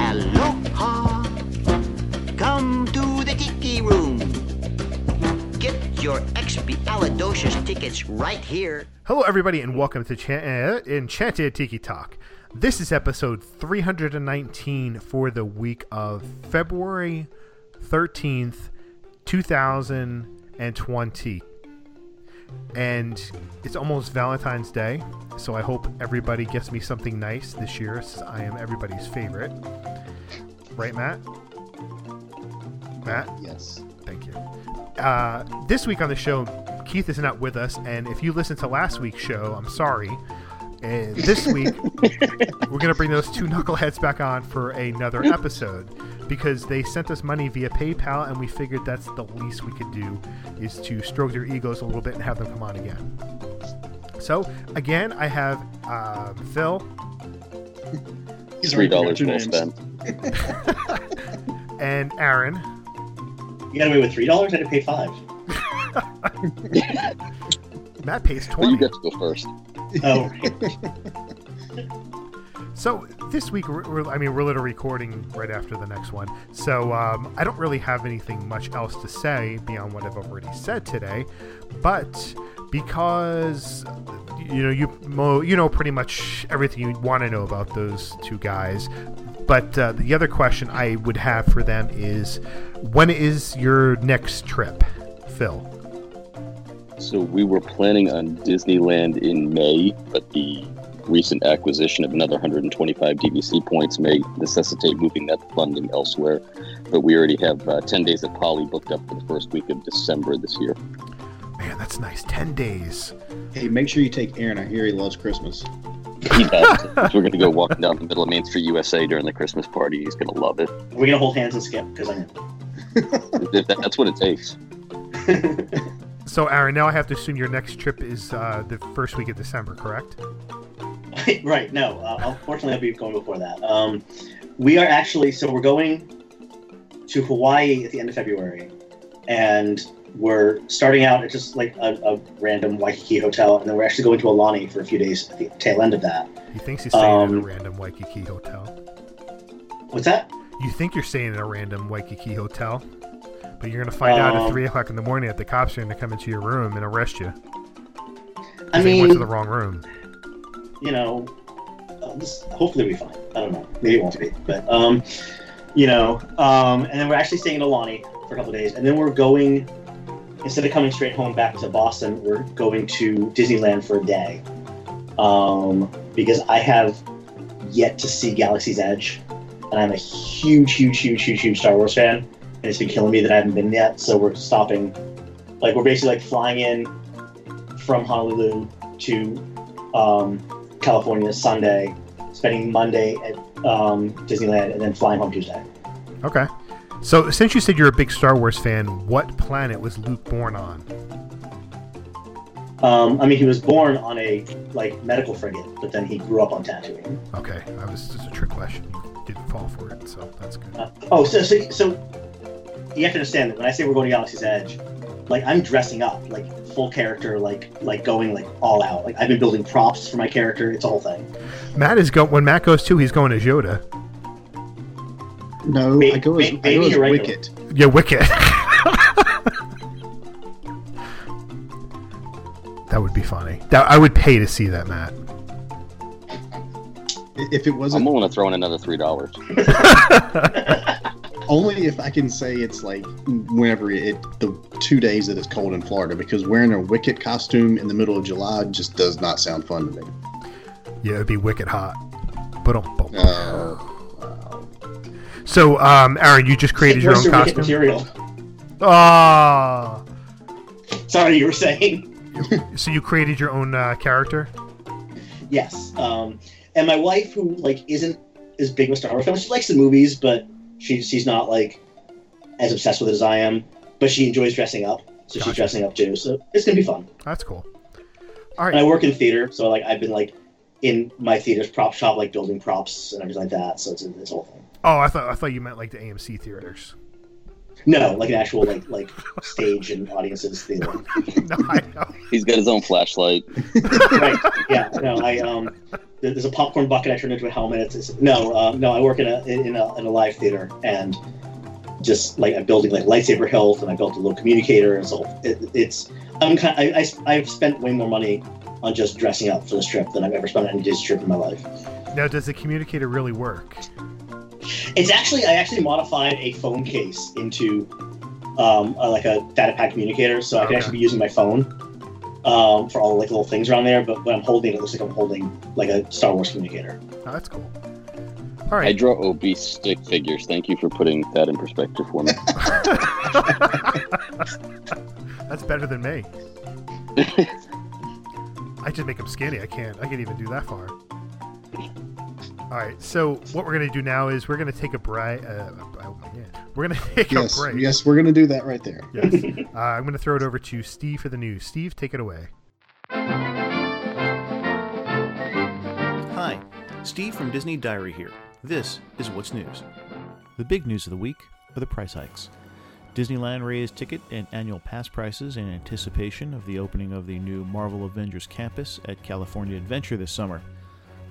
Aloha. Come to the Tiki Room. Get your expialidocious tickets right here. Hello, everybody, and welcome to uh, Enchanted Tiki Talk. This is episode 319 for the week of February 13th, 2020. And it's almost Valentine's Day, so I hope everybody gets me something nice this year, since I am everybody's favorite. Right, Matt? Matt? Yes. Thank you. Uh, this week on the show, Keith is not with us, and if you listened to last week's show, I'm sorry. And this week, we're going to bring those two knuckleheads back on for another episode because they sent us money via PayPal, and we figured that's the least we could do is to stroke their egos a little bit and have them come on again. So, again, I have uh, Phil. These Three dollars your well spent. and Aaron. You got away with three dollars. I had to pay five. Matt pays twenty. But you get to go first. Oh, So this week, I mean, we're literally recording right after the next one. So um, I don't really have anything much else to say beyond what I've already said today. But because you know you you know pretty much everything you want to know about those two guys. But uh, the other question I would have for them is, when is your next trip, Phil? So we were planning on Disneyland in May, but the recent acquisition of another 125 DVC points may necessitate moving that funding elsewhere. But we already have uh, 10 days at Poly booked up for the first week of December this year. Man, that's nice. Ten days. Hey, make sure you take Aaron. I hear he loves Christmas. He does. So we're going to go walking down the middle of Main Street, USA during the Christmas party. He's going to love it. we're gonna hold hands and skip because I'm. If that- That's what it takes. So, Aaron, now I have to assume your next trip is uh, the first week of December, correct? right. No. Uh, unfortunately, I'll be going before that. Um, we are actually so we're going to Hawaii at the end of February, and we're starting out at just like a, a random Waikiki hotel, and then we're actually going to Aulani for a few days at the tail end of that. He thinks he's staying in a Um, random Waikiki hotel. What's that? You think you're staying in a random Waikiki hotel, but you're gonna find out at Um, three o'clock in the morning that the cops are gonna come into your room and arrest you. I they went to the wrong room. You know, uh, this, hopefully be fine. I don't know. Maybe it won't be. But, um, you know, um, and then we're actually staying in Aulani for a couple days. And then we're going, instead of coming straight home back to Boston, we're going to Disneyland for a day. Um, because I have yet to see Galaxy's Edge. And I'm a huge, huge, huge, huge, huge Star Wars fan. And it's been killing me that I haven't been yet. So we're stopping. Like, we're basically like flying in from Honolulu to um, California Sunday, spending Monday at um, Disneyland, and then flying home Tuesday. Okay. So since you said you're a big Star Wars fan, what planet was Luke born on? Um, I mean, he was born on a like medical frigate, but then he grew up on Tatooine. Okay, that was just a trick question. You didn't fall for it, so that's good. Uh, oh, so, so so you have to understand that when I say we're going to Galaxy's Edge, like I'm dressing up, like full character, like like going like all out. Like I've been building props for my character. It's a whole thing. Matt is go when Matt goes too, he's going as Yoda. No, May- I go as, may- I go as you're right, Wicket. Yeah, Wicket. that would be funny. That I would pay to see that, Matt. If it wasn't I'm willing to throw in another three dollars. only if I can say it's like whenever it the two days that it's cold in Florida because wearing a Wicket costume in the middle of July just does not sound fun to me. Yeah, it'd be wicked hot. But um, Uh, so, um, Aaron, you just created your own the costume. material? Ah, Sorry, you were saying. so you created your own uh, character. Yes. Um, and my wife, who like isn't as big with Star Wars films, she likes the movies, but she's she's not like as obsessed with it as I am. But she enjoys dressing up, so Gotcha. she's dressing up too. So it's gonna be fun. That's cool. All right. And I work in theater, so like I've been like in my theater's prop shop, like building props and everything like that. So it's it's a whole thing. Oh, I thought I thought you meant like the AMC theaters. No, like an actual like like stage and audiences theater. no, I know. He's got his own flashlight. right. Yeah. No, I um. There's a popcorn bucket I turned into a helmet. It's, it's no, uh, no. I work in a in a in a live theater and just like I'm building like lightsaber hilt and I built a little communicator and so it, it's I'm kind I, I I've spent way more money on just dressing up for this trip than I've ever spent on any Disney trip in my life. Now, does the communicator really work? It's actually I actually modified a phone case into um, a, like a data pad communicator, so I can Okay. actually be using my phone um, for all the like little things around there. But when I'm holding it, it looks like I'm holding like a Star Wars communicator. Oh, that's cool. All I draw obese stick figures. Thank you for putting that in perspective for me. That's better than me. I just make them skinny. I can't. I can't even do that far. All right. So what we're gonna do now is we're gonna take a break. Uh, oh, yeah. We're gonna take yes, a break. yes, we're gonna do that right there. Yes. uh, I'm gonna throw it over to Steve for the news. Steve, take it away. Hi, Steve from Disney Diary here. This is What's News. The big news of the week are the price hikes. Disneyland raised ticket and annual pass prices in anticipation of the opening of the new Marvel Avengers campus at California Adventure this summer.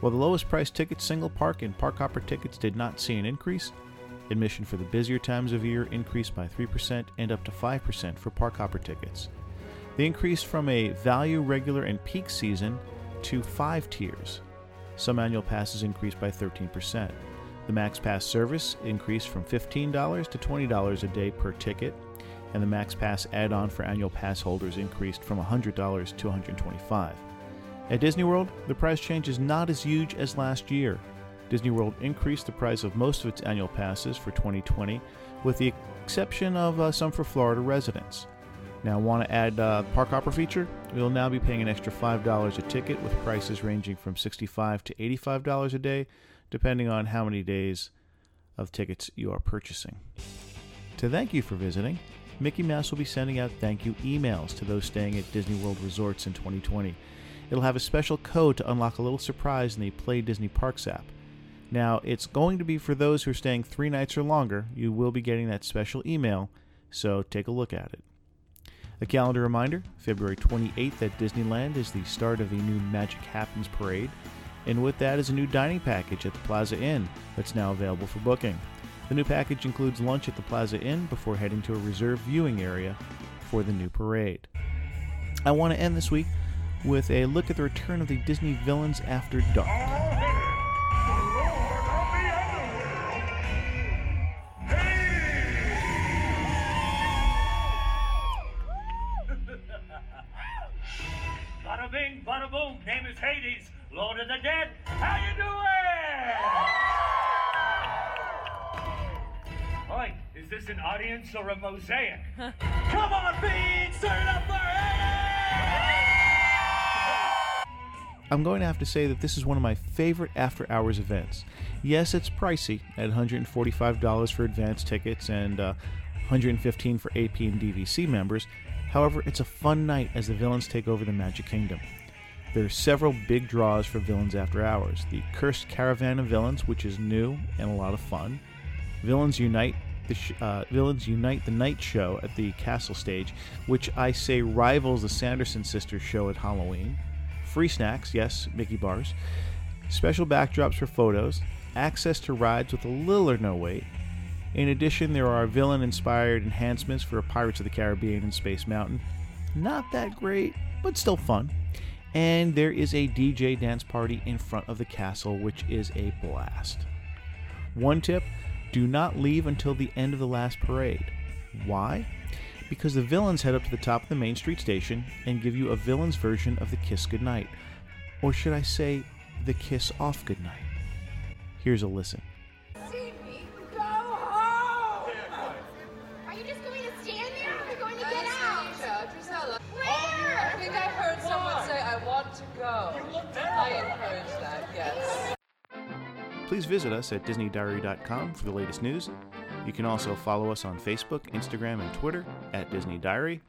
While the lowest priced tickets, single park and park hopper tickets, did not see an increase, admission for the busier times of year increased by 3% and up to 5% for park hopper tickets. The increase from a value, regular, and peak season to five tiers. Some annual passes increased by 13%. The Max Pass service increased from $15 to $20 a day per ticket, and the Max Pass add on for annual pass holders increased from $100 to $125. At Disney World, the price change is not as huge as last year. Disney World increased the price of most of its annual passes for 2020, with the exception of uh, some for Florida residents. Now, want to add uh, Park Hopper feature? You'll now be paying an extra $5 a ticket with prices ranging from 65 to $85 a day, depending on how many days of tickets you are purchasing. To thank you for visiting, Mickey Mouse will be sending out thank you emails to those staying at Disney World resorts in 2020. It'll have a special code to unlock a little surprise in the Play Disney Parks app. Now, it's going to be for those who are staying three nights or longer. You will be getting that special email, so take a look at it. A calendar reminder February 28th at Disneyland is the start of the new Magic Happens parade, and with that is a new dining package at the Plaza Inn that's now available for booking. The new package includes lunch at the Plaza Inn before heading to a reserved viewing area for the new parade. I want to end this week with a look at the return of the Disney villains after dark. I'm going to have to say that this is one of my favorite after hours events. Yes, it's pricey at $145 for advance tickets and uh, $115 for AP and DVC members. However, it's a fun night as the villains take over the Magic Kingdom. There are several big draws for Villains After Hours. The Cursed Caravan of Villains, which is new and a lot of fun. Villains Unite, the sh- uh, Villains Unite the Night Show at the Castle Stage, which I say rivals the Sanderson Sisters show at Halloween. Free snacks, yes, Mickey bars. Special backdrops for photos. Access to rides with a little or no wait. In addition, there are villain inspired enhancements for Pirates of the Caribbean and Space Mountain. Not that great, but still fun. And there is a DJ dance party in front of the castle, which is a blast. One tip do not leave until the end of the last parade. Why? Because the villains head up to the top of the main street station and give you a villain's version of the kiss goodnight. Or should I say, the kiss off goodnight? Here's a listen. Go home! Are you just going to stand there or are you going to get out? Gisela. Where? Oh, I think I heard someone say, I want to go. I encourage that, yes. Please visit us at DisneyDiary.com for the latest news. You can also follow us on Facebook, Instagram, and Twitter at Disney Diary.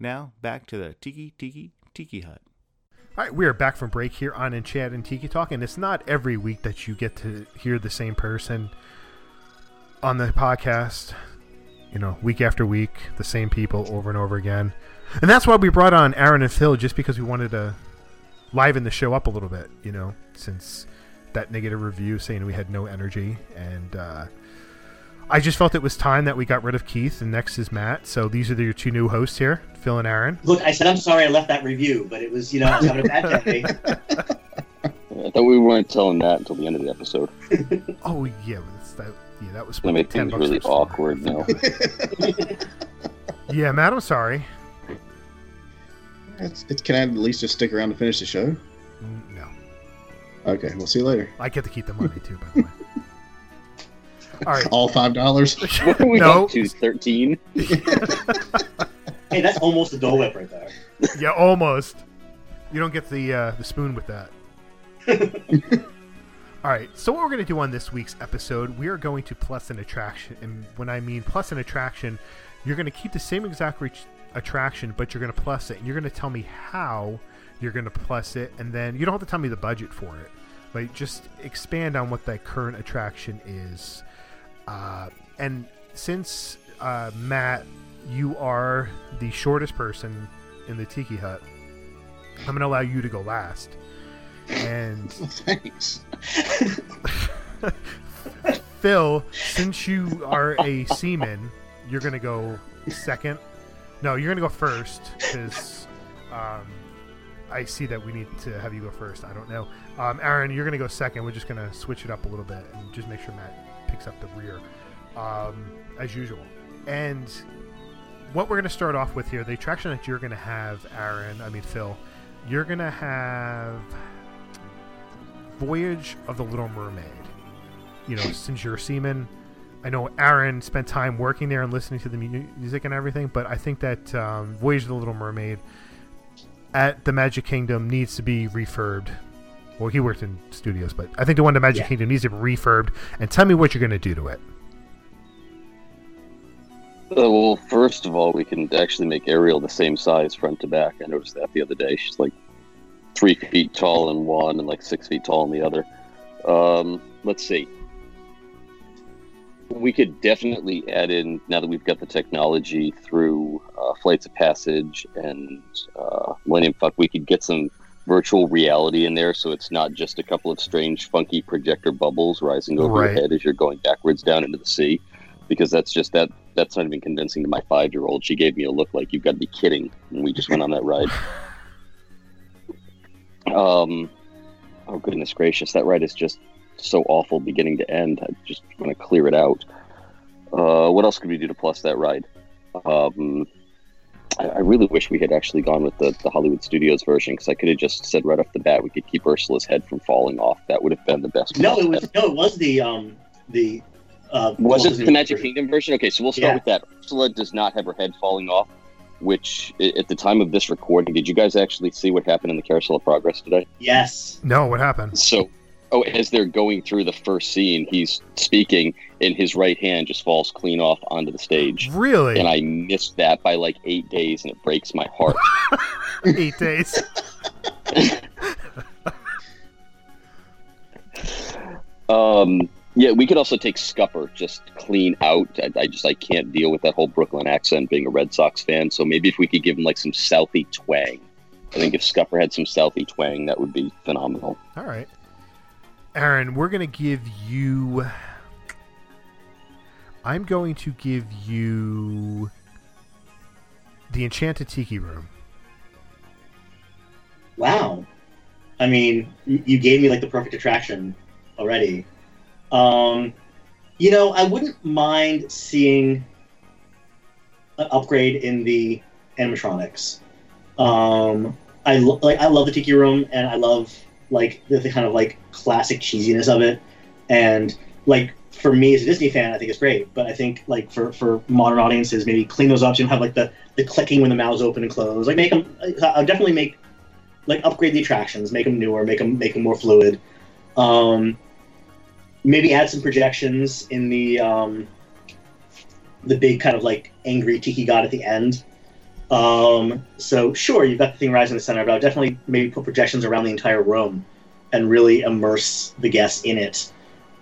Now, back to the Tiki Tiki Tiki Hut. All right, we are back from break here on Enchanted Tiki Talk, and it's not every week that you get to hear the same person on the podcast. You know, week after week, the same people over and over again. And that's why we brought on Aaron and Phil, just because we wanted to liven the show up a little bit, you know, since that negative review saying we had no energy. And uh, I just felt it was time that we got rid of Keith, and next is Matt. So these are your two new hosts here, Phil and Aaron. Look, I said I'm sorry I left that review, but it was, you know, I was having a bad day. I thought we weren't telling that until the end of the episode. Oh, yeah, that's that, yeah, that was That made 10 things really for a store. awkward now. Yeah, Matt, I'm sorry. It's, it's, can I at least just stick around to finish the show? Mm, No. Okay, we'll see you later. I get to keep the money too, by the way. All right. All five dollars. What are we No. up to? Thirteen. hey, that's almost a Dole Whip right there. yeah, almost. You don't get the uh, the spoon with that. All right. So what we're going to do on this week's episode, we are going to plus an attraction, and when I mean plus an attraction, you're going to keep the same exact reach attraction, but you're going to plus it, and you're going to tell me how you're going to plus it, and then you don't have to tell me the budget for it, but just expand on what that current attraction is. Uh, and since uh, Matt, you are the shortest person in the Tiki Hut, I'm going to allow you to go last. And Thanks. Phil, since you are a seaman, you're going to go second. No, you're going to go first because um, I see that we need to have you go first. I don't know. Um, Aaron, you're going to go second. We're just going to switch it up a little bit and just make sure Matt picks up the rear um, as usual. And what we're going to start off with here, the attraction that you're going to have, Aaron, I mean, Phil, you're going to have Voyage of the Little Mermaid. You know, since you're a seaman, I know Aaron spent time working there and listening to the mu- music and everything, but I think that um, Voyage of the Little Mermaid at the Magic Kingdom needs to be refurbed. Well, he worked in studios, but I think the one at Magic Yeah. Kingdom needs to be refurbed. And tell me what you're going to do to it. Uh, well, first of all, we can actually make Ariel the same size front to back. I noticed that the other day. She's like three feet tall in one and like six feet tall in the other. Um, let's see. We could definitely add in now that we've got the technology through uh, Flights of Passage and uh, Millennium Fuck. We could get some virtual reality in there, so it's not just a couple of strange, funky projector bubbles rising over Right. your head as you're going backwards down into the sea. Because that's just that. That's not even convincing to my five-year-old. She gave me a look like you've got to be kidding, and we just went on that ride. Um, oh goodness gracious, that ride is just so awful beginning to end. I just want to clear it out. Uh, what else could we do to plus that ride? Um, I, I really wish we had actually gone with the, the Hollywood Studios version because I could have just said right off the bat we could keep Ursula's head from falling off. That would have been the best. No, it was no, it was the um the uh was Walt it the Magic version. Kingdom version? Okay, so we'll start Yeah. with that. Ursula does not have her head falling off, which at the time of this recording, did you guys actually see what happened in the Carousel of Progress today? Yes. No, what happened? So, oh, as they're going through the first scene, he's speaking, and his right hand just falls clean off onto the stage. Really? And I missed that by like eight days, and it breaks my heart. Eight days. Um, yeah, we could also take Scuttle just clean out. I, I just I can't deal with that whole Brooklyn accent being a Red Sox fan. So maybe if we could give him like some Southie twang. I think if Scuttle had some Southie twang, that would be phenomenal. All right. Aaron, we're going to give you. I'm going to give you the Enchanted Tiki Room. Wow. I mean, you gave me like the perfect attraction already. Um, you know, I wouldn't mind seeing an upgrade in the animatronics. Um, I lo- like I love the Tiki Room, and I love like the, the kind of like classic cheesiness of it, and like for me as a Disney fan, I think it's great. But I think like for for modern audiences, maybe clean those up. So you don't have like the the clicking when the mouths open and close. Like make them. I'll definitely make like upgrade the attractions, make them newer, make them make them more fluid. Um, maybe add some projections in the um, the big kind of like angry tiki god at the end. Um, so sure, you've got the thing rising in the center, but I'll definitely maybe put projections around the entire room and really immerse the guests in it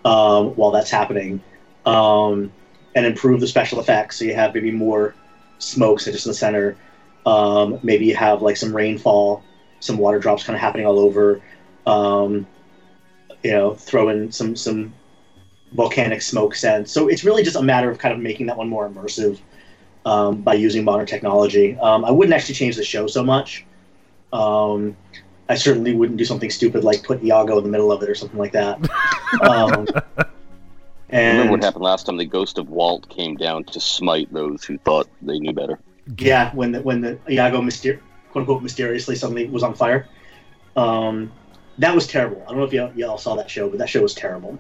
um, while that's happening, um, and improve the special effects. So you have maybe more smokes just in the center. Um, maybe you have like some rainfall, some water drops kind of happening all over. Um, you know, throw in some some volcanic smoke scent. So it's really just a matter of kind of making that one more immersive um, by using modern technology. Um, I wouldn't actually change the show so much. Um, I certainly wouldn't do something stupid like put Iago in the middle of it or something like that. um, and Remember what happened last time? The ghost of Walt came down to smite those who thought they knew better. yeah, when the when the Iago myster- quote unquote mysteriously suddenly was on fire. Um, that was terrible. I don't know if y'all, y'all saw that show, but that show was terrible.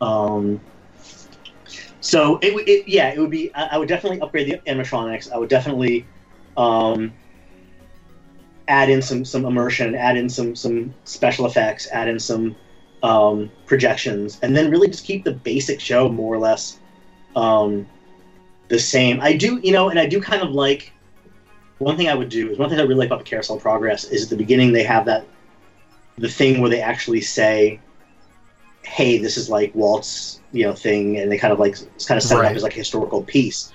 Um, so it, it yeah, it would be. I, I would definitely upgrade the animatronics. I would definitely um, add in some some immersion, add in some some special effects, add in some um, projections, and then really just keep the basic show more or less um, the same. I do, you know, and I do kind of like one thing I would do is one thing I really like about the Carousel Progress is at the beginning they have that the thing where they actually say, "Hey, this is like Walt's you know thing," and they kind of like it's kind of set it up as like a historical piece.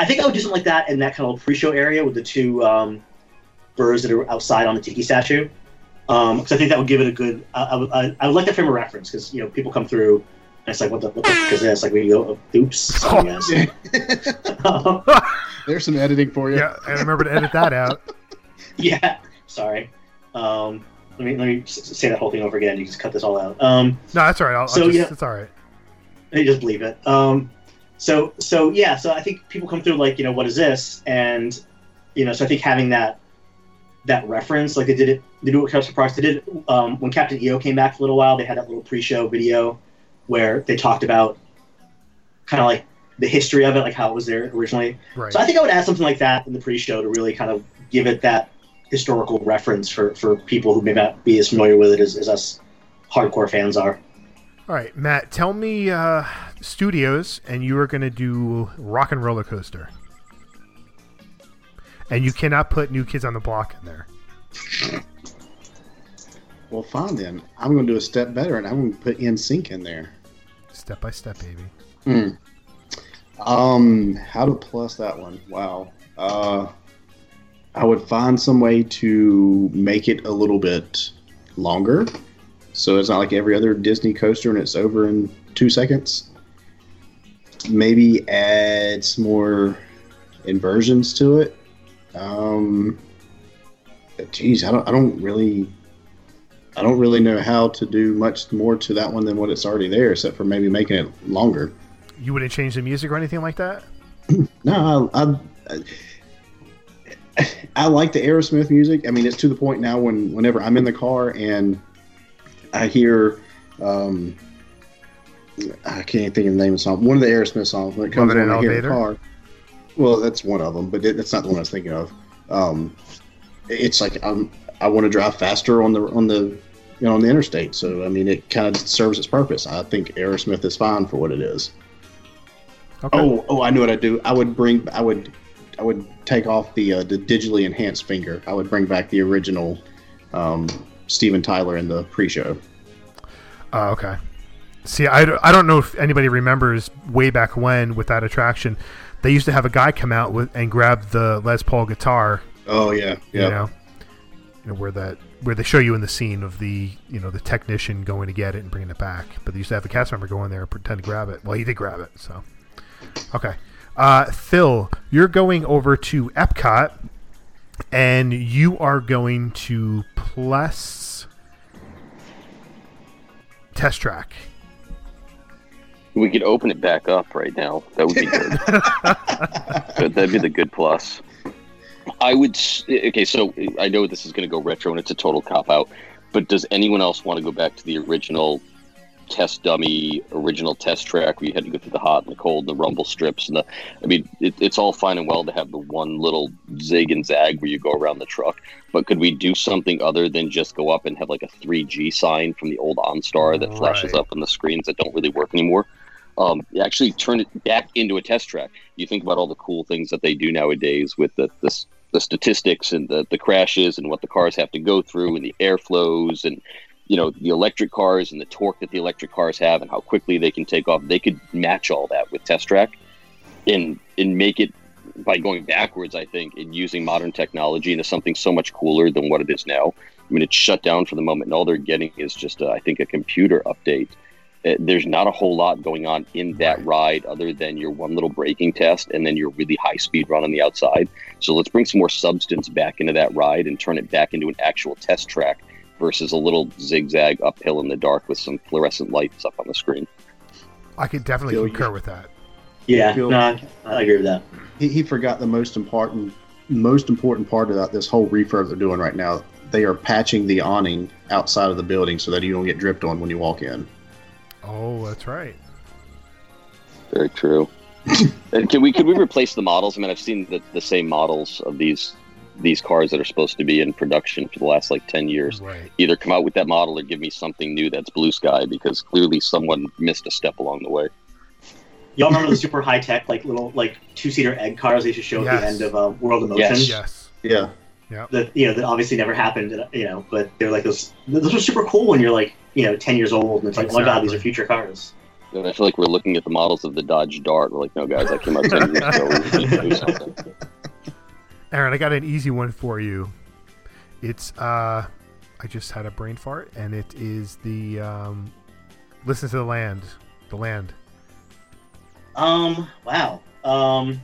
I think I would do something like that in that kind of pre-show area with the two um, birds that are outside on the tiki statue, because I think that would give it a good. I, I, would- I, I would like that frame of reference because you know people come through and it's like, what the what the fuck is this? Like we go, oops, sorry guys. There's some editing for you. Yeah, I remember to edit that out. yeah, sorry. Um, let me let me say that whole thing over again. You can just cut this all out. Um, No, that's all right. I'll, I'll So, just, yeah. it's all right. I just believe it. Um, so so yeah, so I think people come through like you know what is this, and you know so I think having that that reference like they did it they do it with Captain Surprise. They did um, when Captain EO came back for a little while. They had that little pre-show video where they talked about kind of like the history of it, like how it was there originally. Right. So I think I would add something like that in the pre-show to really kind of give it that historical reference for, for people who may not be as familiar with it as, as us hardcore fans are. All right, Matt, tell me uh, studios, and you are going to do Rock and Roller Coaster. And you cannot put New Kids on the Block in there. Well, fine then. I'm going to do a step better, and I'm going to put NSYNC in there. Step by step, baby. Hmm. Um, how to plus that one? Wow. Uh, I would find some way to make it a little bit longer, so it's not like every other Disney coaster and it's over in two seconds. Maybe add some more inversions to it. Um, geez, I don't, I don't really, I don't really know how to do much more to that one than what it's already there, except for maybe making it longer. You wouldn't change the music or anything like that? No, I, I, I like the Aerosmith music. I mean, it's to the point now when whenever I'm in the car and I hear, um, I can't think of the name of the song. One of the Aerosmith songs when it comes in on, I hear the Elevator? car. Well, that's one of them, but it, that's not the one I was thinking of. Um, it's like I'm, I want to drive faster on the on the you know on the interstate. So I mean, it kind of serves its purpose. I think Aerosmith is fine for what it is. Oh, oh, I know what I'd do. I would bring, I would, I would take off the uh, the digitally enhanced finger. I would bring back the original um, Steven Tyler in the pre-show. Oh, okay. See, I, I don't know if anybody remembers way back when with that attraction, they used to have a guy come out with and grab the Les Paul guitar. Oh yeah, You yeah. know, you know where that where they show you in the scene of the you know the technician going to get it and bringing it back. But they used to have a cast member go in there and pretend to grab it. Well, he did grab it, so okay. Uh, Phil, you're going over to Epcot, and you are going to plus test track. We could open it back up right now. That would be good. But That'd be the good plus. I would. Okay, so I know this is going to go retro and it's a total cop out, but does anyone else want to go back to the original test dummy, original test track where you had to go through the hot and the cold, and the rumble strips, and the? I mean, it, it's all fine and well to have the one little zig and zag where you go around the truck, but could we do something other than just go up and have like a 3G sign from the old OnStar that flashes Right. up on the screens that don't really work anymore? um, actually turn it back into a test track. You think about all the cool things that they do nowadays with the the, the statistics and the, the crashes and what the cars have to go through and the airflows and you know the electric cars and the torque that the electric cars have and how quickly they can take off. They could match all that with test track and and make it by going backwards. I think and using modern technology into something so much cooler than what it is now. I mean, it's shut down for the moment, and all they're getting is just, uh, I think, a computer update uh, there's not a whole lot going on in that ride other than your one little braking test and then your really high speed run on the outside. So let's bring some more substance back into that ride and turn it back into an actual test track versus a little zigzag uphill in the dark with some fluorescent lights up on the screen. I could definitely Phil concur you. with that. Yeah, Phil- no, I, I agree with that. He, he forgot the most important most important part of that this whole refurb they're doing right now. They are patching the awning outside of the building so that you don't get dripped on when you walk in. Oh, that's right. Very true. and can we could we replace the models? I mean, I've seen the, the same models of these these cars that are supposed to be in production for the last like ten years. Right. Either come out with that model or give me something new that's blue sky because clearly someone missed a step along the way. Y'all remember the super high tech, like little, like two seater egg cars they used to show at the end of uh, World of Motion? Yes. Yes. Yeah. That you know that obviously never happened. You know, but they're like those. Those are super cool when you're like you know ten years old, and it's like, oh my god, these are future cars. And I feel like we're looking at the models of the Dodge Dart. We're like, no, guys, I came out 10 years ago. We need to do something. Aaron, I got an easy one for you. It's uh I just had a brain fart and it is the um Listen to the Land. The Land. Um. Wow. Um.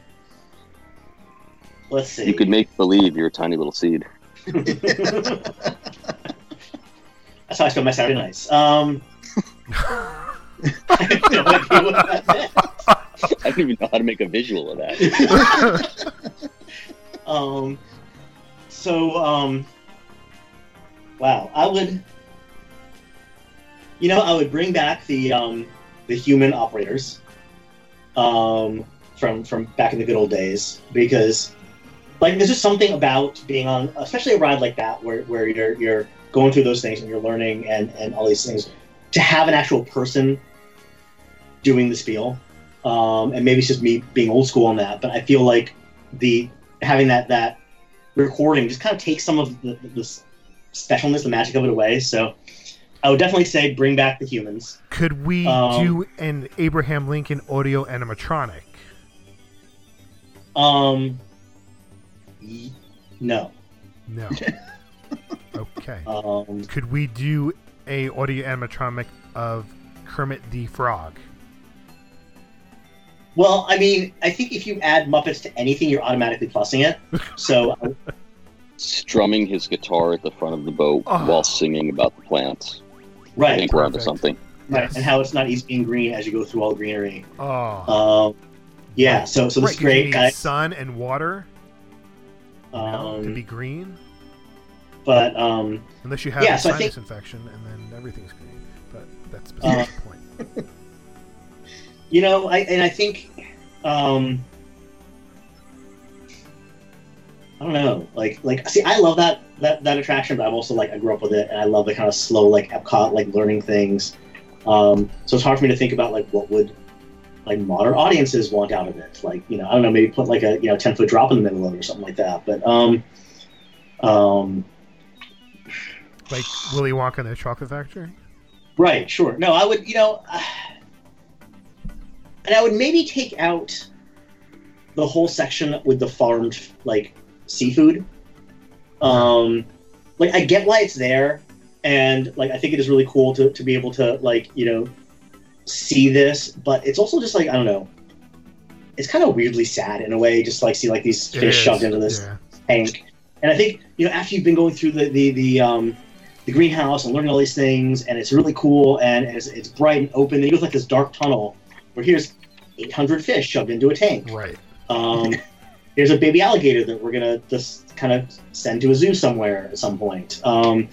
Let's see. You could make believe you're a tiny little seed. That's how I spend my Saturday nights. Um. I have no idea what that meant. I don't even know how to make a visual of that. Um, so, um, wow, I would, you know, I would bring back the um, the human operators, um, from from back in the good old days because, like, there's just something about being on, especially a ride like that where where you're you're going through those things and you're learning and and all these things, to have an actual person doing the spiel. Um, and maybe it's just me being old school on that, but I feel like the having that that recording just kind of takes some of the, the specialness, the magic of it away. So I would definitely say bring back the humans. Could we Um, do an Abraham Lincoln audio animatronic? Um, y- no. No. okay. Um, Could we do a audio animatronic of Kermit the Frog? Well, I mean, I think if you add Muppets to anything, you're automatically plussing it. So Strumming his guitar at the front of the boat Oh. while singing about the plants. Right. I right, think we're onto Perfect. something. right, Yes. and how it's not easy being green as you go through all the greenery. Oh. Um, yeah. So so this right, is 'cause you great, need guys. sun and water you know, to Um, be green. but um, Unless you have yeah, a so I sinus think- infection and then everything's green. But that's Uh, the point. You know, I and I think um I don't know. Like like see I love that that that attraction, but I'm also like I grew up with it and I love the kind of slow like Epcot like learning things. Um so it's hard for me to think about like what would like modern audiences want out of it. Like, you know, I don't know, maybe put like a you know ten foot drop in the middle of it or something like that. But um um Like Willy Wonka and the Chocolate Factory? Right, sure. No, I would, you know, and I would maybe take out the whole section with the farmed like seafood. Um, like I get why it's there, and like I think it is really cool to to be able to like you know see this, but it's also just like I don't know. It's kind of weirdly sad in a way, just like see like these It fish is, shoved into this yeah. tank. And I think you know after you've been going through the the the um the greenhouse and learning all these things, and it's really cool and it's, it's bright and open. Then you go through like this dark tunnel where here's 800 fish shoved into a tank. Right. Um, here's a baby alligator that we're gonna just kind of send to a zoo somewhere at some point. Um,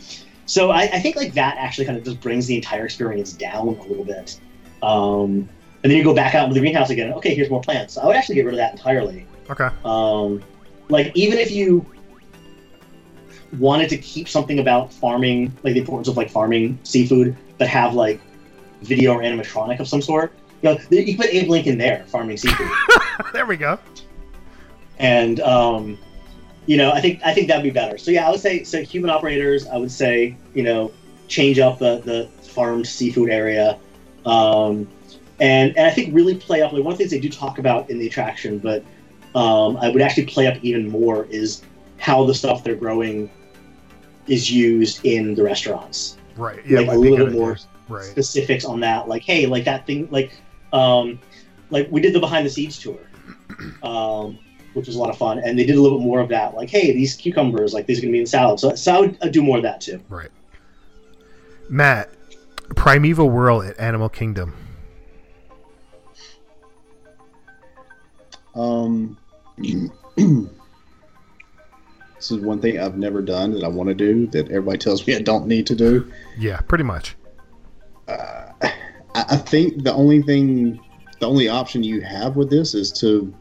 so I, I think like that actually kind of just brings the entire experience down a little bit. Um, and then you go back out into the greenhouse again. Okay, here's more plants. I would actually get rid of that entirely. Okay. Um, like even if you wanted to keep something about farming, like the importance of like farming seafood, but have like video or animatronic of some sort, you know, you can put Abe Lincoln there farming seafood. there we go. and um, you know, I think I think that'd be better. So yeah, I would say so. Human operators, I would say you know, change up the the farmed seafood area, um, and and I think really play up. Like one of the things they do talk about in the attraction, but um, I would actually play up even more is how the stuff they're growing is used in the restaurants. Right. Yeah. like a little bit more. Right. specifics on that. Like, hey, like that thing, like, um, like we did the behind the scenes tour, um, which was a lot of fun, and they did a little bit more of that. Like, hey, these cucumbers, like these are gonna be in salad. So, so I would I'd do more of that too. Right. Matt, Primeval Whirl at Animal Kingdom. Um, this is one thing I've never done that I want to do that everybody tells me I don't need to do. Yeah, pretty much. I, I think the only thing, the only option you have with this is to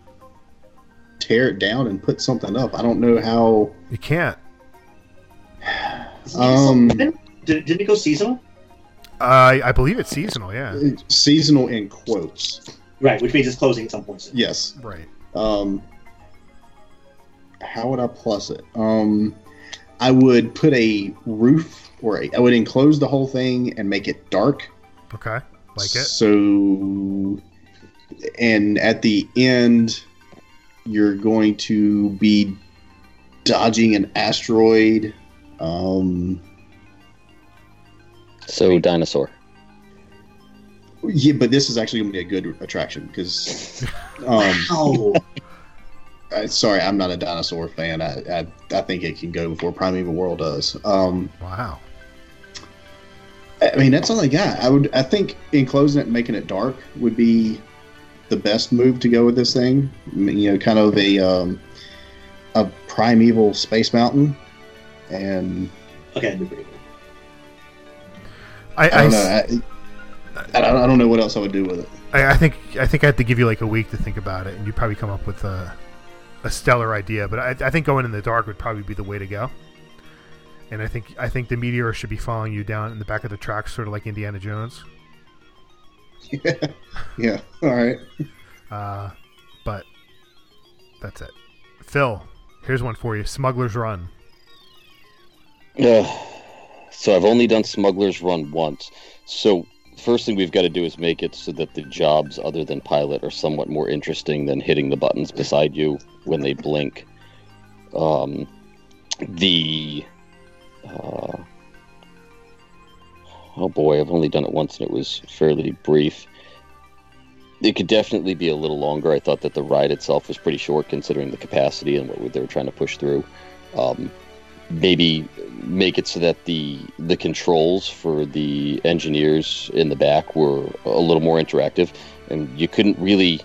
tear it down and put something up. I don't know how. You can't. Um, did, did it go seasonal? Uh, I believe it's seasonal. Yeah. seasonal in quotes. Right, which means it's closing at some point. soon. Yes. Right. Um, how would I plus it? Um, I would put a roof or a, I would enclose the whole thing and make it dark. Okay. Like it. So, and at the end, you're going to be dodging an asteroid. Um, So dinosaur. yeah, but this is actually going to be a good attraction because. Um, Oh, I, sorry, I'm not a dinosaur fan. I, I I think it can go before Primeval Whirl does. Um, Wow. I mean, that's all I got. I would. I think enclosing it and making it dark would be the best move to go with this thing. You know, kind of a um, a primeval space mountain, and okay, that'd be pretty cool. I, I I, don't know. s- I, I, don't, I don't know what else I would do with it. I, I think I think I have to give you like a week to think about it, and you probably come up with a, a stellar idea. But I, I think going in the dark would probably be the way to go. And I think I think the meteor should be following you down in the back of the tracks, sort of like Indiana Jones. Yeah. yeah. All right. Uh, but that's it. Phil, here's one for you: Smuggler's Run. Ugh. so I've only done Smuggler's Run once. So first thing we've got to do is make it so that the jobs other than pilot are somewhat more interesting than hitting the buttons beside you when they blink. Um, the uh, oh boy, I've only done it once and it was fairly brief. It could definitely be a little longer. I thought that the ride itself was pretty short considering the capacity and what they were trying to push through. Um, maybe make it so that the the controls for the engineers in the back were a little more interactive and you couldn't really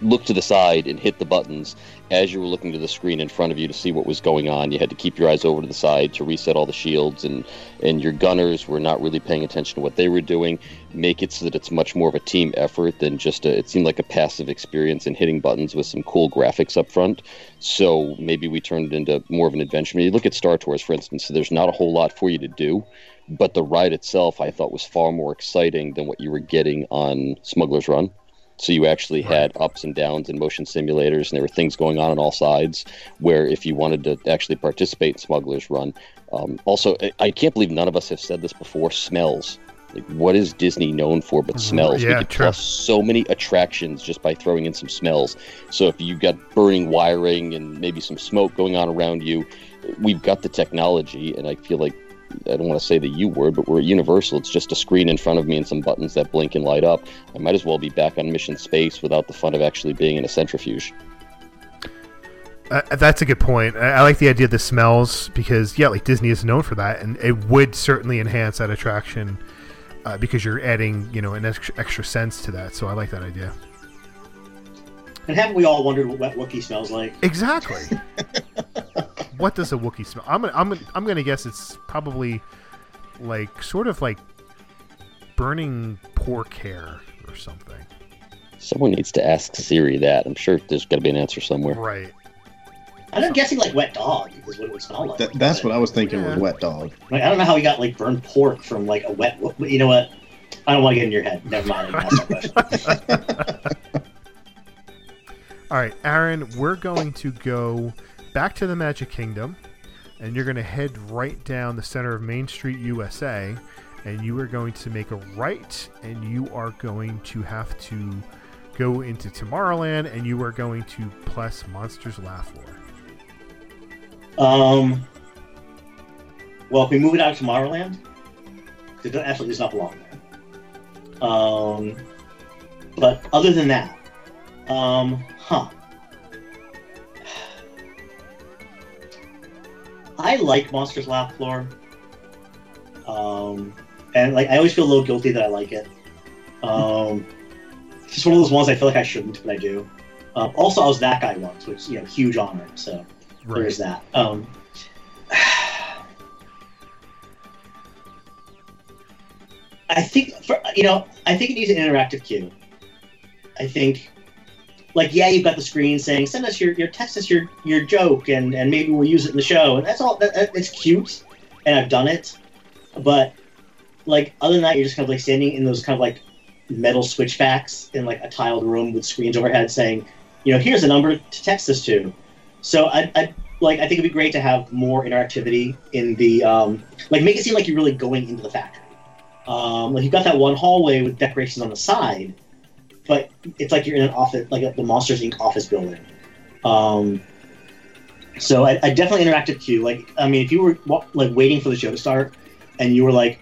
look to the side and hit the buttons as you were looking to the screen in front of you to see what was going on you had to keep your eyes over to the side to reset all the shields and and your gunners were not really paying attention to what they were doing make it so that it's much more of a team effort than just a it seemed like a passive experience in hitting buttons with some cool graphics up front so maybe we turned it into more of an adventure. I mean, you look at Star Tours, for instance, so there's not a whole lot for you to do, but the ride itself I thought was far more exciting than what you were getting on Smuggler's Run. So you actually had ups and downs and motion simulators, and there were things going on on all sides. Where if you wanted to actually participate in Smuggler's Run, um, also I, I can't believe none of us have said this before. Smells. Like, what is Disney known for but smells? yeah, we could true. plus so many attractions just by throwing in some smells. So if you've got burning wiring and maybe some smoke going on around you, we've got the technology, and I feel like I don't want to say the U word, but we're at Universal. It's just a screen in front of me and some buttons that blink and light up. I might as well be back on mission space without the fun of actually being in a centrifuge. Uh, that's a good point. I, I like the idea of the smells because yeah, like Disney is known for that, and it would certainly enhance that attraction uh, because you're adding you know an extra, extra sense to that. So I like that idea. And haven't we all wondered what wet Wookiee smells like? Exactly. what does a Wookiee smell? I'm gonna, I'm gonna, I'm gonna guess it's probably like sort of like burning pork hair or something. Someone needs to ask Siri that. I'm sure there's got to be an answer somewhere. Right. I'm guessing like wet dog is what it would smell like. That, that's what I was thinking was wet dog. Like, I don't know how he got like burned pork from like a wet. You know what? I don't want to get in your head. Never mind. I didn't ask that question. All right, Aaron, we're going to go back to the Magic Kingdom, and you're going to head right down the center of Main Street, USA, and you are going to make a right, and you are going to have to go into Tomorrowland, and you are going to plus Monsters Laugh Floor. Um. Well, if we move it out of Tomorrowland, it absolutely does not belong there. Um. But other than that, um, huh. I like Monsters Laugh Floor. Um, and like I always feel a little guilty that I like it. Um, it's just one of those ones I feel like I shouldn't, but I do. Um, also, I was that guy once, which you know, huge honor. So Right. there's that. Um, I think for you know, I think it needs an interactive queue. I think, like, yeah, you've got the screen saying, "Send us your, your text us your your joke, and and maybe we'll use it in the show." And that's all. That, it's cute, and I've done it, but like other than that, you're just kind of like standing in those kind of like metal switchbacks in like a tiled room with screens overhead saying, you know, here's a number to text us to. So I, I like I think it'd be great to have more interactivity in the um, like make it seem like you're really going into the factory. Um, like you've got that one hallway with decorations on the side, but it's like you're in an office, like the Monsters Inc. office building. Um, so I, I definitely interactive queue. Like I mean, if you were like waiting for the show to start, and you were like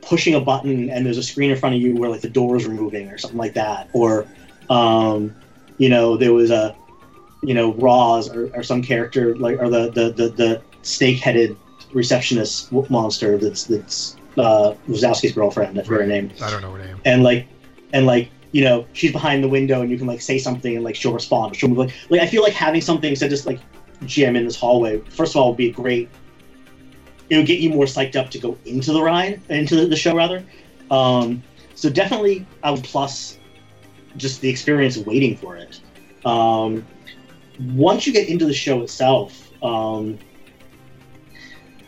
pushing a button and there's a screen in front of you where like the doors were moving or something like that, or um, you know there was a you know Roz or, or some character like or the the the, the snake headed receptionist monster that's that's uh, Wazowski's girlfriend. I forget her name. I don't know her name. And like and like you know she's behind the window and you can like say something and like she'll respond. She'll move like like I feel like having something said just like jam in this hallway. First of all, would be great. It would get you more psyched up to go into the ride, into the, the show rather. Um, so definitely, I would plus just the experience of waiting for it. Um, once you get into the show itself, um,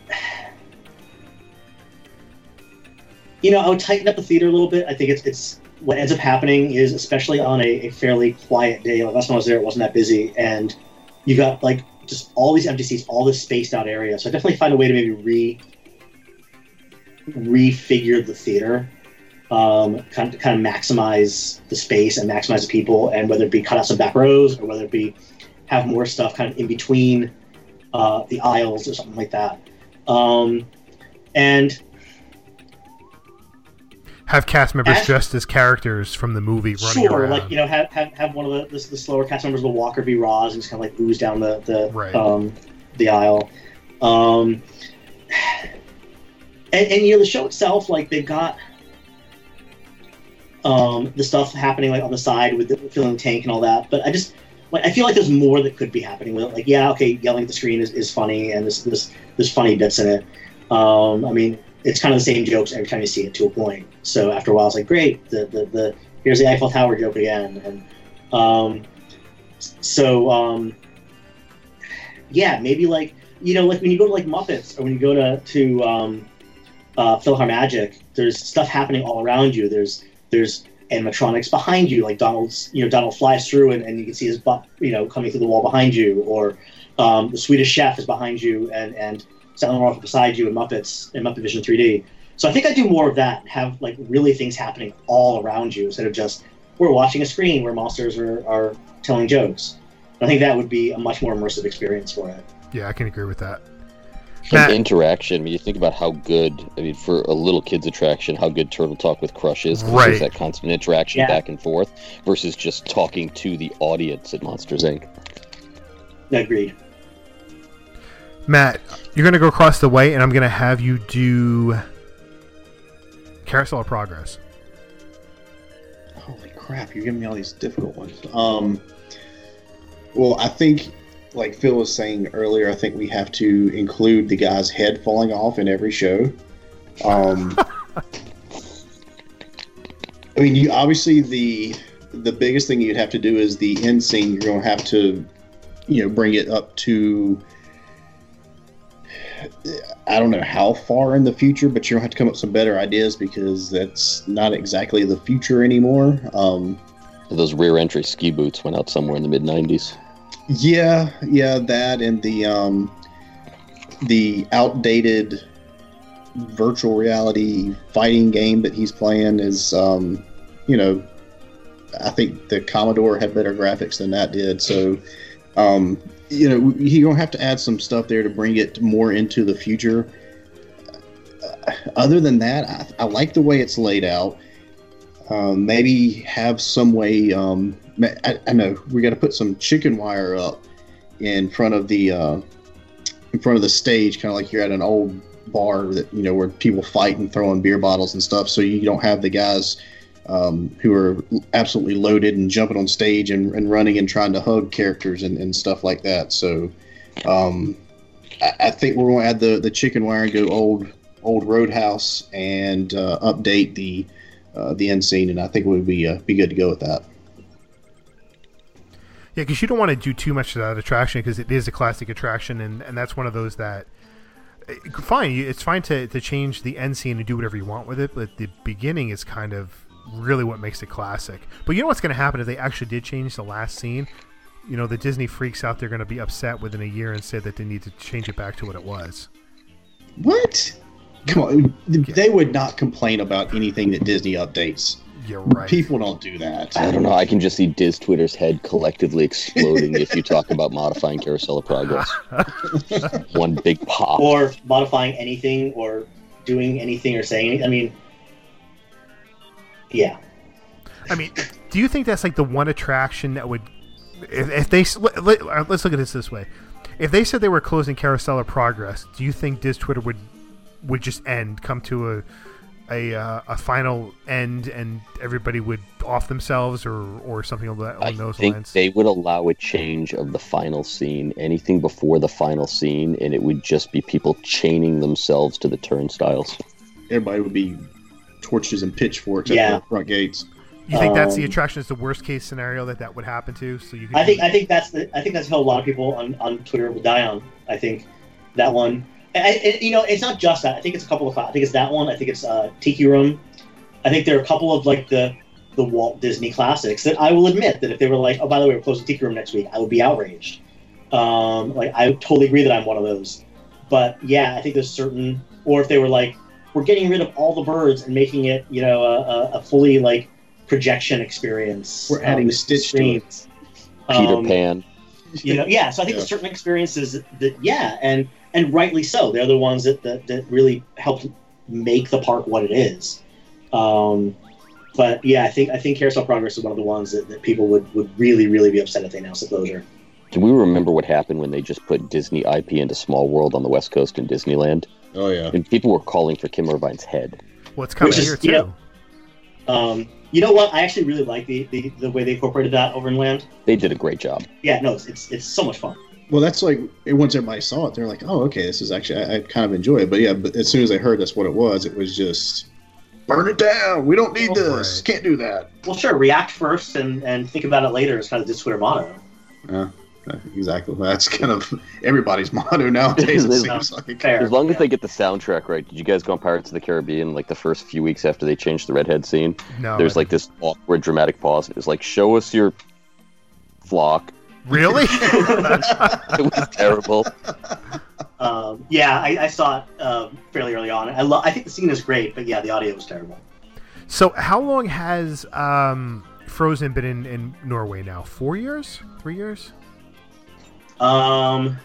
you know, I would tighten up the theater a little bit. I think it's it's what ends up happening is especially on a, a fairly quiet day. Like last time I was there, it wasn't that busy, and you got like just all these empty seats, all this spaced out area. So I definitely find a way to maybe re refigure the theater, um, kind of, kind of maximize the space and maximize the people, and whether it be cut out some back rows or whether it be have more stuff kind of in between uh, the aisles or something like that. Um, and Have cast members As- dressed as characters from the movie running sure, around. like you know, have have, have one of the, the the slower cast members the Walker be Roz and just kind of like ooze down the the Right. um, the aisle. Um, and, and you know the show itself, like they've got um, the stuff happening like on the side with the filling tank and all that. But I just like I feel like there's more that could be happening with it. Like yeah, okay, yelling at the screen is, is funny and there's, there's there's funny bits in it. Um, I mean, it's kind of the same jokes every time you see it to a point. So after a while, it's like great. The the, the here's the Eiffel Tower joke again, and um, so um, yeah, maybe like you know, like when you go to like Muppets or when you go to to um, uh, PhilharMagic, there's stuff happening all around you. There's there's animatronics behind you, like Donald's. You know, Donald flies through and, and you can see his butt, you know, coming through the wall behind you, or um, the Swedish Chef is behind you, and and Silent Ralph beside you in Muppets in Muppet Vision 3D. So I think I do more of that, and have like really things happening all around you instead of just we're watching a screen where monsters are, are telling jokes. I think that would be a much more immersive experience for it. Yeah, I can agree with that. And interaction. I mean, you think about how good. I mean, for a little kid's attraction, how good Turtle Talk with Crush is. 'cause Right. There's that constant interaction Yeah. back and forth versus just talking to the audience at Monsters Inc. Agreed. Matt, you're going to go across the way, and I'm going to have you do Carousel of Progress. Holy crap! You're giving me all these difficult ones. Um, well, I think, like Phil was saying earlier, I think we have to include the guy's head falling off in every show. Um, I mean, you obviously the the biggest thing you'd have to do is the end scene. You're going to have to, you know, bring it up to. I don't know how far in the future, but you're gonna have to come up with some better ideas because that's not exactly the future anymore. Um, Those rear entry ski boots went out somewhere in the mid 90s. yeah, yeah, that and the um, the outdated virtual reality fighting game that he's playing is, um, you know, I think the Commodore had better graphics than that did. So, um, you know, you're gonna have to add some stuff there to bring it more into the future. Uh, Other than that, I, I like the way it's laid out. Um, maybe have some way. Um, I, I know we got to put some chicken wire up in front of the uh, in front of the stage, kind of like you're at an old bar that you know where people fight and throwing beer bottles and stuff. So you don't have the guys um, who are absolutely loaded and jumping on stage and, and running and trying to hug characters and, and stuff like that. So um, I, I think we're going to add the, the chicken wire and go old old Roadhouse and uh, update the uh, the end scene, and I think we'd be uh, be good to go with that. Yeah, because you don't want to do too much to that attraction because it is a classic attraction, and, and that's one of those that eh, fine. It's fine to, to change the end scene and do whatever you want with it, but the beginning is kind of really what makes it classic. But you know what's going to happen if they actually did change the last scene? You know, the Disney freaks out. They're going to be upset within a year and say that they need to change it back to what it was. What? Come on, they would not complain about anything that Disney updates. You're right. People don't do that. I don't know. I can just see Diz Twitter's head collectively exploding if you talk about modifying Carousel of Progress. One big pop. Or modifying anything, or doing anything, or saying anything. I mean, yeah. I mean, do you think that's like the one attraction that would, if, if they let, let, uh, let's look at this this way, if they said they were closing Carousel of Progress, do you think Diz Twitter would would just end, come to a a, uh, a final end, and everybody would off themselves or or something along that- I along those think lines? they would allow a change of the final scene, anything before the final scene, and it would just be people chaining themselves to the turnstiles. Everybody would be torches and pitchforks Yeah. at the front gates. You think that's the Um, attraction is the worst case scenario that that would happen to? So you could I think do- I think that's the I think that's how a lot of people on, on Twitter will die on. I think that one. And, and, you know, it's not just that. I think it's a couple of. I think it's that one. I think it's uh, Tiki Room. I think there are a couple of like the the Walt Disney classics that I will admit that if they were like, oh, by the way, we're closing Tiki Room next week, I would be outraged. Um, like I totally agree that I'm one of those. But yeah, I think there's certain, or if they were like, we're getting rid of all the birds and making it, you know, a, a, a fully like projection experience. We're adding um, Stitch to it. Peter Um, Pan. you know yeah so i think Yeah. there's certain experiences that, that yeah and and rightly so they're the ones that that, that really helped make the park what it is um but yeah i think i think carousel progress is one of the ones that, that people would would really really be upset if they announced the closure Can we remember what happened when they just put Disney IP into Small World on the West Coast in Disneyland? Oh yeah. And people were calling for Kim Irvine's head. well, coming Which is- here too. yeah. um you know what i actually really like the, the the way they incorporated that over in land They did a great job. yeah no it's it's, it's so much fun Well, that's like once everybody saw it, they're like, "Oh, okay, this is actually I, I kind of enjoy it." But yeah, but as soon as they heard that's what it was, it was just burn it down. We don't need Oh, this. right. Can't do that. well sure react first and and think about it later is kind of the twitter motto Yeah, exactly. That's kind of everybody's motto nowadays. It Is- seems like. As long as they get the soundtrack right. Did you guys go on Pirates of the Caribbean like the first few weeks after they changed the redhead scene? No, There's like this awkward dramatic pause. It was like, show us your flock. really. It was terrible. Um, yeah, I, I saw it um, fairly early on. I love. I think the scene is great, but yeah, the audio was terrible. so how long has um, Frozen been in, in Norway now? Four years? Three years? Um,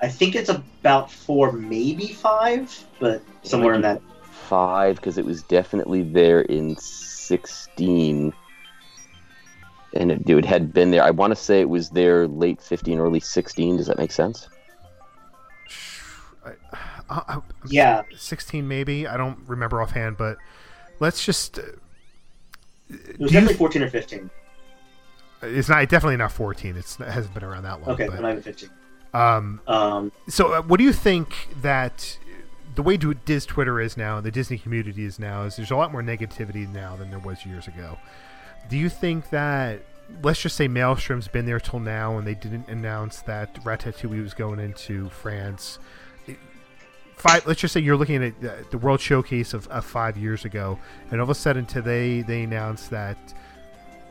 I think it's about four, maybe five, but somewhere in that. Five, because it was definitely there in 16. and it, it had been there. I want to say it was there late 15, early 16. Does that make sense? Uh, uh, Yeah. 16 maybe. I don't remember offhand, but let's just. Uh, It was do you- definitely 14 or 15. It's not definitely not 14. It's, it hasn't been around that long. Okay, but, not even 15. Um, Um, so, uh, what do you think that the way Diz Twitter is now, the Disney community is now, is there's a lot more negativity now than there was years ago. Do you think that, let's just say Maelstrom's been there till now and they didn't announce that Ratatouille was going into France? Five, let's just say you're looking at the, the World Showcase of, of five years ago, and all of a sudden today they announced that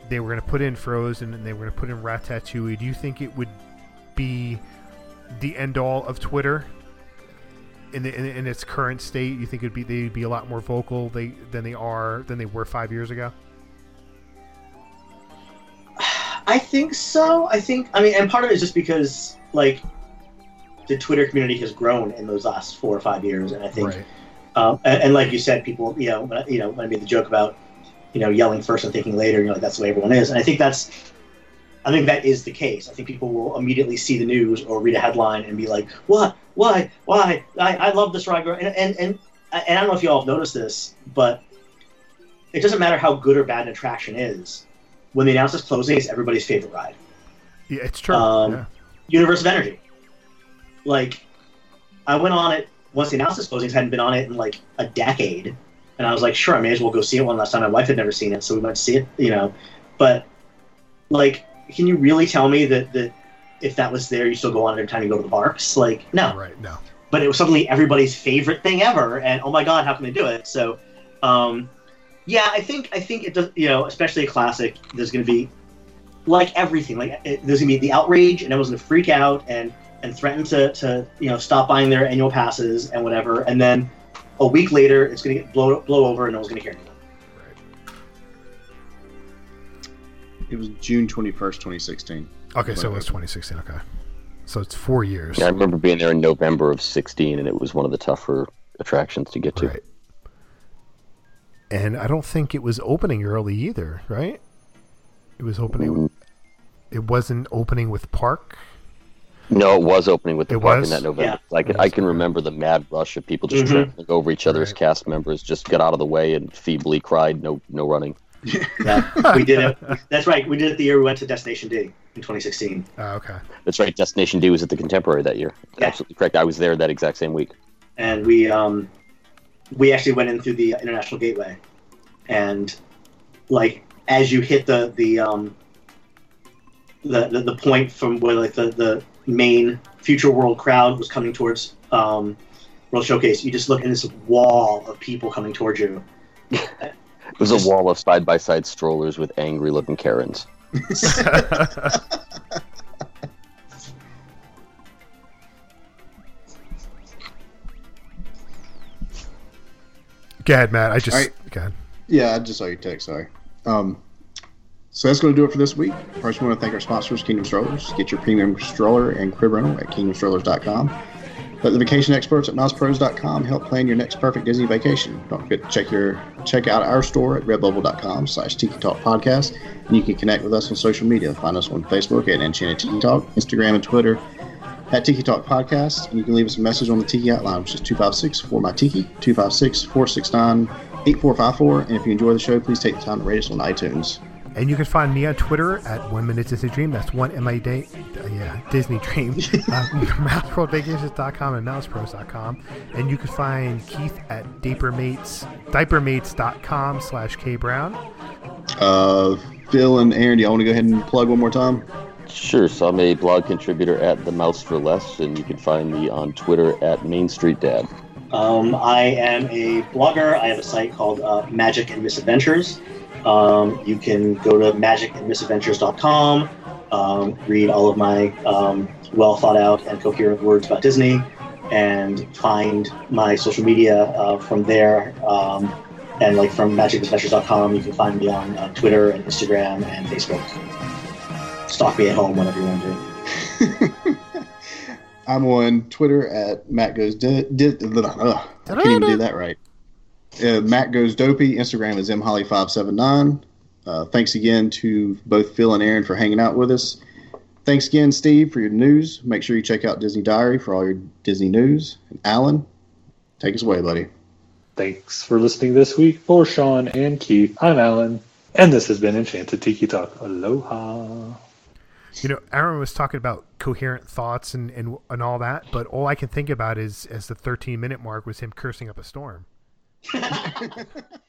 they were going to put in Frozen and they were going to put in Ratatouille. Do you think it would be the end all of Twitter in, the, in, in its current state? You think it'd be they'd be a lot more vocal they than they are than they were five years ago? I think so. I think, I mean, and part of it is just because, like, the Twitter community has grown in those last four or five years, and I think, Right. um, and, and like you said, people, you know, I, you know, when I made the joke about, you know, yelling first and thinking later, you know, like that's the way everyone is, and I think that's, I think that is the case. I think people will immediately see the news or read a headline and be like, "What? Why? Why? I, I love this ride." And, and and and I don't know if you all have noticed this, but it doesn't matter how good or bad an attraction is. When they announce its closing, it's everybody's favorite ride. Yeah, it's true. Um, yeah. Universe of Energy. Like, I went on it once they announced its closings. Hadn't been on it in like a decade, and I was like, sure, I may as well go see it one last time. My wife had never seen it, so we went to see it. You know, but like, can you really tell me that that if that was there, you still go on every time you go to the parks? Like, no. Right. No. But it was suddenly everybody's favorite thing ever, and oh my god, how can they do it? So, um, yeah, I think I think it does. You know, especially a classic. There's going to be like everything. Like it, there's gonna be the outrage, and everyone's gonna freak out and and threaten to to you know stop buying their annual passes and whatever. And then a week later, it's gonna get blow blow over, and no one's gonna hear anything. It was June 21st, 2016. Okay, so it was 2016. Okay, so it's four years. Yeah, I remember being there in November of 16, and it was one of the tougher attractions to get to. Right. And I don't think it was opening early either, right? It was opening. Mm. It wasn't opening with Park. No, it was opening with the It park was? in that November. Yeah. I can I can remember the mad rush of people just Mhm. trampling over each other as cast members. Just got out of the way and feebly cried, "No, no running." Yeah, we did it. That's right. We did it the year we went to Destination D in 2016. Oh, okay. That's right. Destination D was at the Contemporary that year. Yeah. Absolutely correct. I was there that exact same week. and we um, we actually went in through the international gateway, and like as you hit the the um, the, the, the point from where like the, the main future world crowd was coming towards um, World Showcase, you just look at this wall of people coming towards you. It was a wall of side by side strollers with angry looking Karens. Go ahead, Matt. I just All right. go ahead. Yeah, I just saw your text. Sorry. Um, so that's going to do it for this week. First, we want to thank our sponsors, Kingdom Strollers. Get your premium stroller and crib rental at kingdomstrollers.com. Let the vacation experts at MousePros.com help plan your next perfect Disney vacation. Don't forget to check your check out our store at redbubble.com slash Tiki Talk Podcast. And you can connect with us on social media. Find us on Facebook at Enchanted Tiki Talk, Instagram and Twitter at Tiki Talk Podcast. And you can leave us a message on the Tiki Outline, which is 256 for my Tiki, 256 469 8454. And if you enjoy the show, please take the time to rate us on iTunes. And you can find me on Twitter at One Minute Disney Dream. That's one M I D, uh, yeah, Disney Dream. uh, MouseWorldVacations.com and MousePros.com. And you can find Keith at Diapermates, Diapermates.com slash K Brown. Uh, Phil and Aaron, do y'all want to go ahead and plug one more time? Sure. So I'm a blog contributor at The Mouse for Less, and you can find me on Twitter at Main Street Dad. Um, I am a blogger. I have a site called uh, Magic and Misadventures. Um, you can go to magicandmisadventures.com, um, read all of my um, well thought out and coherent words about Disney, and find my social media uh, from there. Um, and like from magicandmisadventures.com, you can find me on uh, Twitter and Instagram and Facebook. Stalk me at home whenever you want to. I'm on Twitter at Matt Goes di- di- I can't even do that right. Uh, Matt Goes Dopey. Instagram is mholly579. Uh, thanks again to both Phil and Aaron for hanging out with us. Thanks again, Steve, for your news. Make sure you check out Disney Diary for all your Disney news. And Alan, take us away, buddy. Thanks for listening this week. For Sean and Keith, I'm Alan, and this has been Enchanted Tiki Talk. Aloha. You know, Aaron was talking about coherent thoughts and, and and all that, but all I can think about is as the 13 minute mark was him cursing up a storm.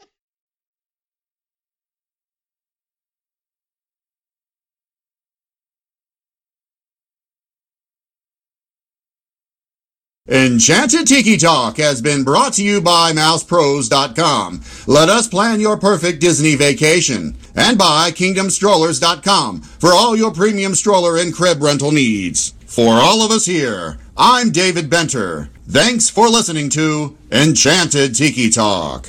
Enchanted Tiki Talk has been brought to you by MousePros.com. Let us plan your perfect Disney vacation. And by KingdomStrollers.com for all your premium stroller and crib rental needs. For all of us here, I'm David Benter. Thanks for listening to Enchanted Tiki Talk.